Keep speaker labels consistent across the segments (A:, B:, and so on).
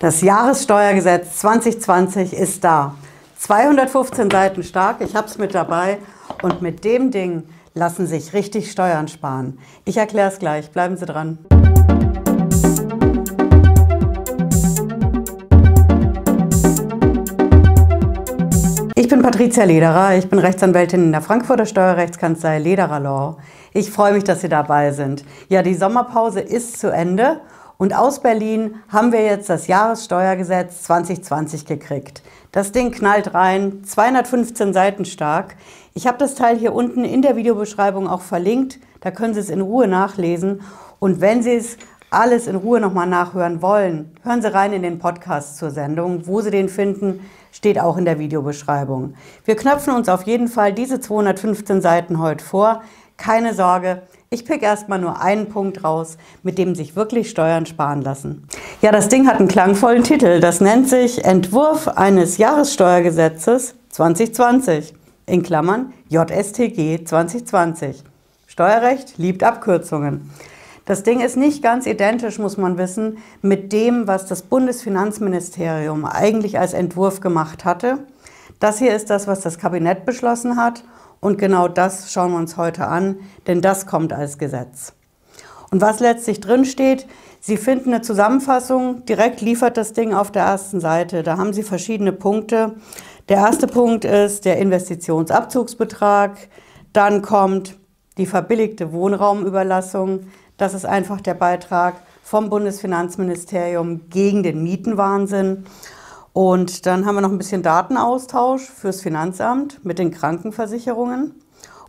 A: Das Jahressteuergesetz 2020 ist da. 215 Seiten stark, ich habe es mit dabei und mit dem Ding lassen sich richtig Steuern sparen. Ich erkläre es gleich, bleiben Sie dran. Ich bin Patricia Lederer, ich bin Rechtsanwältin in der Frankfurter Steuerrechtskanzlei Lederer Law. Ich freue mich, dass Sie dabei sind. Ja, die Sommerpause ist zu Ende und aus Berlin haben wir jetzt das Jahressteuergesetz 2020 gekriegt. Das Ding knallt rein, 215 Seiten stark. Ich habe das Teil hier unten in der Videobeschreibung auch verlinkt. Da können Sie es in Ruhe nachlesen. Und wenn Sie es alles in Ruhe nochmal nachhören wollen, hören Sie rein in den Podcast zur Sendung. Wo Sie den finden, steht auch in der Videobeschreibung. Wir knöpfen uns auf jeden Fall diese 215 Seiten heute vor. Keine Sorge, ich pick erstmal nur einen Punkt raus, mit dem sich wirklich Steuern sparen lassen. Ja, das Ding hat einen klangvollen Titel. Das nennt sich Entwurf eines Jahressteuergesetzes 2020 in Klammern JSTG 2020. Steuerrecht liebt Abkürzungen. Das Ding ist nicht ganz identisch, muss man wissen, mit dem, was das Bundesfinanzministerium eigentlich als Entwurf gemacht hatte. Das hier ist das, was das Kabinett beschlossen hat und genau das schauen wir uns heute an, denn das kommt als Gesetz. Und was letztlich drin steht, Sie finden eine Zusammenfassung, direkt liefert das Ding auf der ersten Seite. Da haben Sie verschiedene Punkte. Der erste Punkt ist der Investitionsabzugsbetrag. Dann kommt die verbilligte Wohnraumüberlassung. Das ist einfach der Beitrag vom Bundesfinanzministerium gegen den Mietenwahnsinn. Und dann haben wir noch ein bisschen Datenaustausch fürs Finanzamt mit den Krankenversicherungen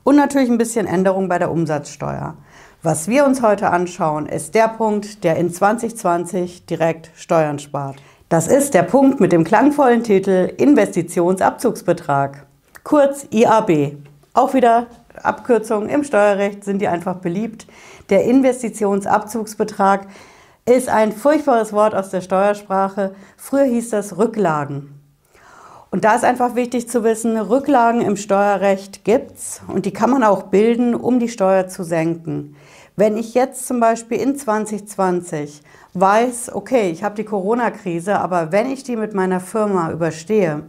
A: und natürlich ein bisschen Änderung bei der Umsatzsteuer. Was wir uns heute anschauen, ist der Punkt, der in 2020 direkt Steuern spart. Das ist der Punkt mit dem klangvollen Titel Investitionsabzugsbetrag, kurz IAB. Auch wieder Abkürzungen im Steuerrecht sind die einfach beliebt. Der Investitionsabzugsbetrag ist ein furchtbares Wort aus der Steuersprache. Früher hieß das Rücklagen. Und da ist einfach wichtig zu wissen, Rücklagen im Steuerrecht gibt's und die kann man auch bilden, um die Steuer zu senken. Wenn ich jetzt zum Beispiel in 2020 weiß, okay, ich habe die Corona-Krise, aber wenn ich die mit meiner Firma überstehe,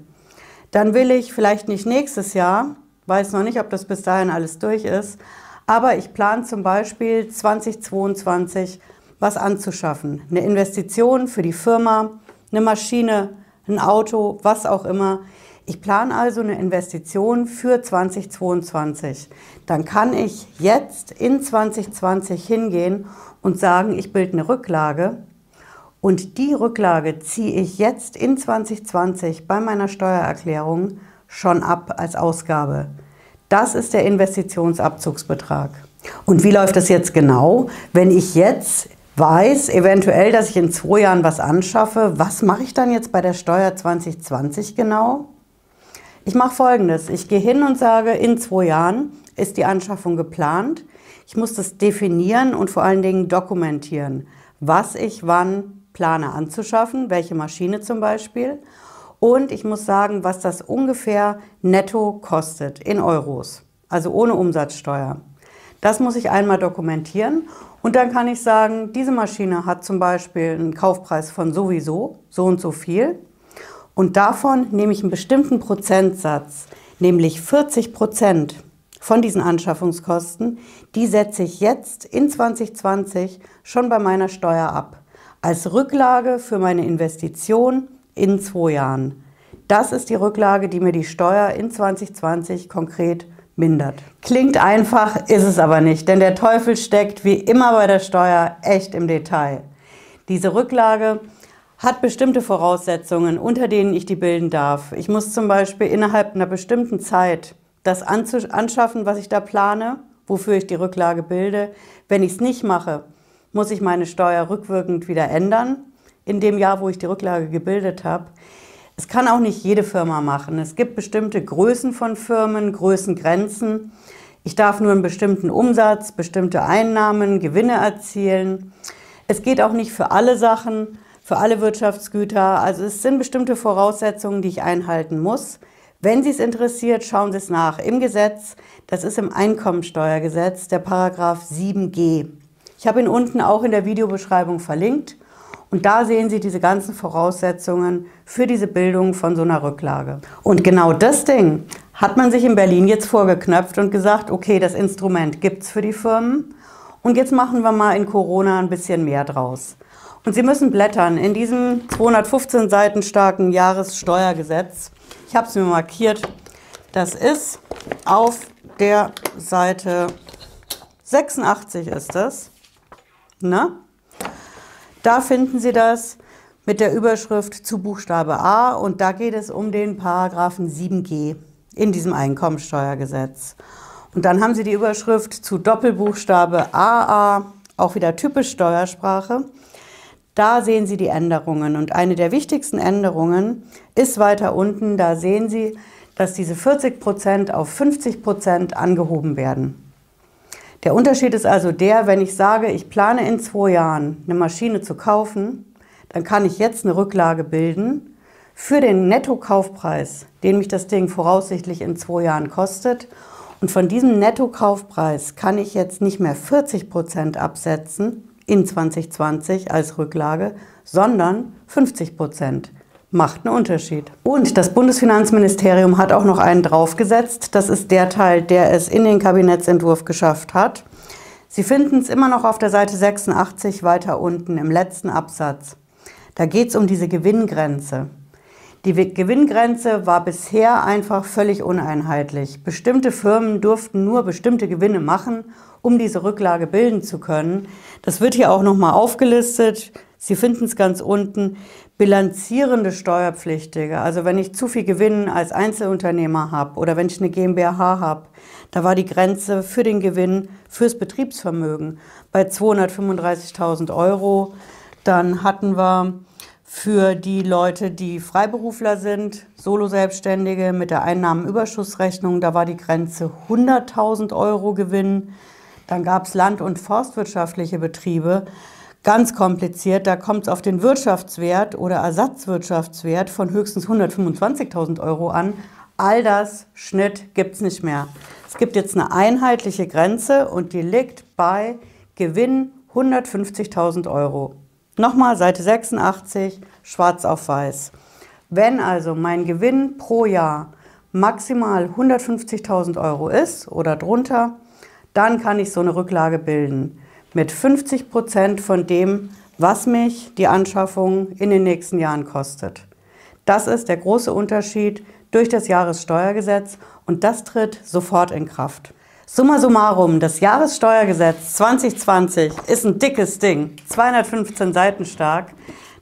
A: dann will ich vielleicht nicht nächstes Jahr, weiß noch nicht, ob das bis dahin alles durch ist, aber ich plane zum Beispiel 2022 was anzuschaffen. Eine Investition für die Firma, eine Maschine, ein Auto, was auch immer. Ich plane also eine Investition für 2022. Dann kann ich jetzt in 2020 hingehen und sagen, ich bilde eine Rücklage. Und die Rücklage ziehe ich jetzt in 2020 bei meiner Steuererklärung schon ab als Ausgabe. Das ist der Investitionsabzugsbetrag. Und wie läuft das jetzt genau? Wenn ich jetzt weiß eventuell, dass ich in zwei Jahren was anschaffe. Was mache ich dann jetzt bei der Steuer 2020 genau? Ich mache Folgendes. Ich gehe hin und sage, in zwei Jahren ist die Anschaffung geplant. Ich muss das definieren und vor allen Dingen dokumentieren, was ich wann plane anzuschaffen, welche Maschine zum Beispiel. Und ich muss sagen, was das ungefähr netto kostet in Euros, also ohne Umsatzsteuer. Das muss ich einmal dokumentieren und dann kann ich sagen, diese Maschine hat zum Beispiel einen Kaufpreis von sowieso, so und so viel. Und davon nehme ich einen bestimmten Prozentsatz, nämlich 40 Prozent von diesen Anschaffungskosten, die setze ich jetzt in 2020 schon bei meiner Steuer ab. Als Rücklage für meine Investition in zwei Jahren. Das ist die Rücklage, die mir die Steuer in 2020 konkret mindert. Klingt einfach, ist es aber nicht, denn der Teufel steckt wie immer bei der Steuer echt im Detail. Diese Rücklage hat bestimmte Voraussetzungen, unter denen ich die bilden darf. Ich muss zum Beispiel innerhalb einer bestimmten Zeit das anschaffen, was ich da plane, wofür ich die Rücklage bilde. Wenn ich es nicht mache, muss ich meine Steuer rückwirkend wieder ändern, in dem Jahr, wo ich die Rücklage gebildet habe. Es kann auch nicht jede Firma machen. Es gibt bestimmte Größen von Firmen, Größengrenzen. Ich darf nur einen bestimmten Umsatz, bestimmte Einnahmen, Gewinne erzielen. Es geht auch nicht für alle Sachen, für alle Wirtschaftsgüter. Also es sind bestimmte Voraussetzungen, die ich einhalten muss. Wenn Sie es interessiert, schauen Sie es nach. Im Gesetz, das ist im Einkommensteuergesetz, der Paragraph 7g. Ich habe ihn unten auch in der Videobeschreibung verlinkt. Und da sehen Sie diese ganzen Voraussetzungen für diese Bildung von so einer Rücklage. Und genau das Ding hat man sich in Berlin jetzt vorgeknöpft und gesagt, okay, das Instrument gibt es für die Firmen und jetzt machen wir mal in Corona ein bisschen mehr draus. Und Sie müssen blättern in diesem 215 Seiten starken Jahressteuergesetz. Ich habe es mir markiert. Das ist auf der Seite 86 ist das. Ne? Da finden Sie das mit der Überschrift zu Buchstabe A und da geht es um den Paragraphen 7g in diesem Einkommensteuergesetz. Und dann haben Sie die Überschrift zu Doppelbuchstabe AA, auch wieder typisch Steuersprache. Da sehen Sie die Änderungen und eine der wichtigsten Änderungen ist weiter unten. Da sehen Sie, dass diese 40 Prozent auf 50 Prozent angehoben werden. Der Unterschied ist also der, wenn ich sage, ich plane in zwei Jahren eine Maschine zu kaufen, dann kann ich jetzt eine Rücklage bilden für den Nettokaufpreis, den mich das Ding voraussichtlich in zwei Jahren kostet. Und von diesem Nettokaufpreis kann ich jetzt nicht mehr 40 Prozent absetzen, in 2020 als Rücklage, sondern 50 Prozent. Macht einen Unterschied. Und das Bundesfinanzministerium hat auch noch einen draufgesetzt. Das ist der Teil, der es in den Kabinettsentwurf geschafft hat. Sie finden es immer noch auf der Seite 86 weiter unten im letzten Absatz. Da geht es um diese Gewinngrenze. Die Gewinngrenze war bisher einfach völlig uneinheitlich. Bestimmte Firmen durften nur bestimmte Gewinne machen, um diese Rücklage bilden zu können. Das wird hier auch nochmal aufgelistet. Sie finden es ganz unten. Bilanzierende Steuerpflichtige, also wenn ich zu viel Gewinn als Einzelunternehmer habe oder wenn ich eine GmbH habe, da war die Grenze für den Gewinn fürs Betriebsvermögen bei 235.000 Euro. Dann hatten wir für die Leute, die Freiberufler sind, Solo-Selbstständige mit der Einnahmenüberschussrechnung, da war die Grenze 100.000 Euro Gewinn. Dann gab es land- und forstwirtschaftliche Betriebe, ganz kompliziert, da kommt es auf den Wirtschaftswert oder Ersatzwirtschaftswert von höchstens 125.000 Euro an. All das Schnitt gibt es nicht mehr. Es gibt jetzt eine einheitliche Grenze und die liegt bei Gewinn 150.000 Euro. Nochmal Seite 86, schwarz auf weiß. Wenn also mein Gewinn pro Jahr maximal 150.000 Euro ist oder drunter, dann kann ich so eine Rücklage bilden mit 50 Prozent von dem, was mich die Anschaffung in den nächsten Jahren kostet. Das ist der große Unterschied durch das Jahressteuergesetz und das tritt sofort in Kraft. Summa summarum, das Jahressteuergesetz 2020 ist ein dickes Ding, 215 Seiten stark.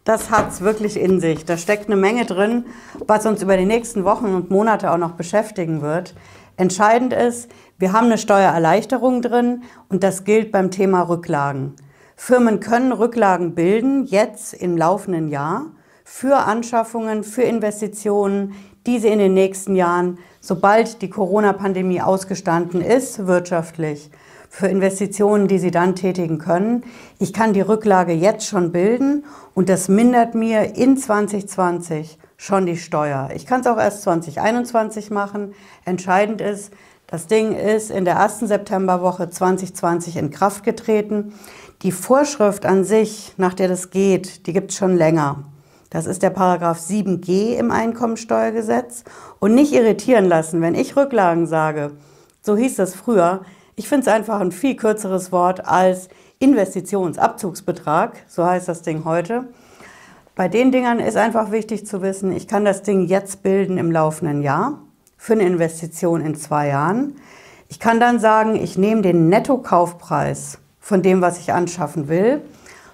A: Das hat es wirklich in sich. Da steckt eine Menge drin, was uns über die nächsten Wochen und Monate auch noch beschäftigen wird. Entscheidend ist, wir haben eine Steuererleichterung drin und das gilt beim Thema Rücklagen. Firmen können Rücklagen bilden, jetzt im laufenden Jahr, für Anschaffungen, für Investitionen, die sie in den nächsten Jahren sobald die Corona-Pandemie ausgestanden ist, wirtschaftlich, für Investitionen, die sie dann tätigen können. Ich kann die Rücklage jetzt schon bilden und das mindert mir in 2020 schon die Steuer. Ich kann es auch erst 2021 machen. Entscheidend ist, das Ding ist in der ersten Septemberwoche 2020 in Kraft getreten. Die Vorschrift an sich, nach der das geht, die gibt es schon länger. Das ist der Paragraph 7g im Einkommensteuergesetz. Und nicht irritieren lassen, wenn ich Rücklagen sage. So hieß das früher. Ich finde es einfach ein viel kürzeres Wort als Investitionsabzugsbetrag. So heißt das Ding heute. Bei den Dingern ist einfach wichtig zu wissen, ich kann das Ding jetzt bilden im laufenden Jahr für eine Investition in zwei Jahren. Ich kann dann sagen, ich nehme den Nettokaufpreis von dem, was ich anschaffen will.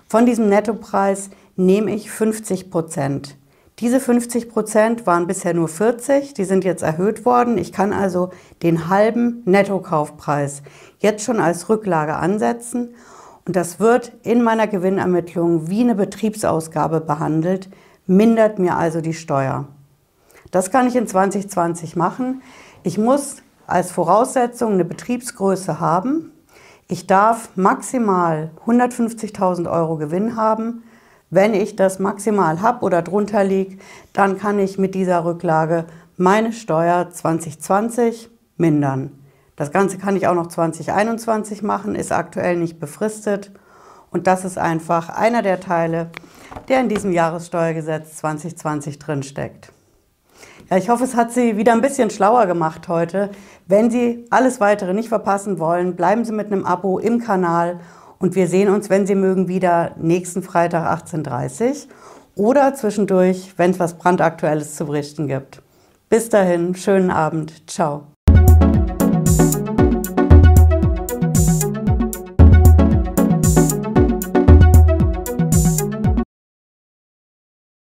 A: Von diesem Nettopreis nehme ich 50 Prozent. Diese 50 Prozent waren bisher nur 40, die sind jetzt erhöht worden. Ich kann also den halben Nettokaufpreis jetzt schon als Rücklage ansetzen und das wird in meiner Gewinnermittlung wie eine Betriebsausgabe behandelt, mindert mir also die Steuer. Das kann ich in 2020 machen. Ich muss als Voraussetzung eine Betriebsgröße haben. Ich darf maximal 150.000 Euro Gewinn haben. Wenn ich das maximal habe oder drunter liege, dann kann ich mit dieser Rücklage meine Steuer 2020 mindern. Das Ganze kann ich auch noch 2021 machen, ist aktuell nicht befristet. Und das ist einfach einer der Teile, der in diesem Jahressteuergesetz 2020 drinsteckt. Ja, ich hoffe, es hat Sie wieder ein bisschen schlauer gemacht heute. Wenn Sie alles weitere nicht verpassen wollen, bleiben Sie mit einem Abo im Kanal und wir sehen uns, wenn Sie mögen, wieder nächsten Freitag 18.30 Uhr oder zwischendurch, wenn es was brandaktuelles zu berichten gibt. Bis dahin, schönen Abend. Ciao.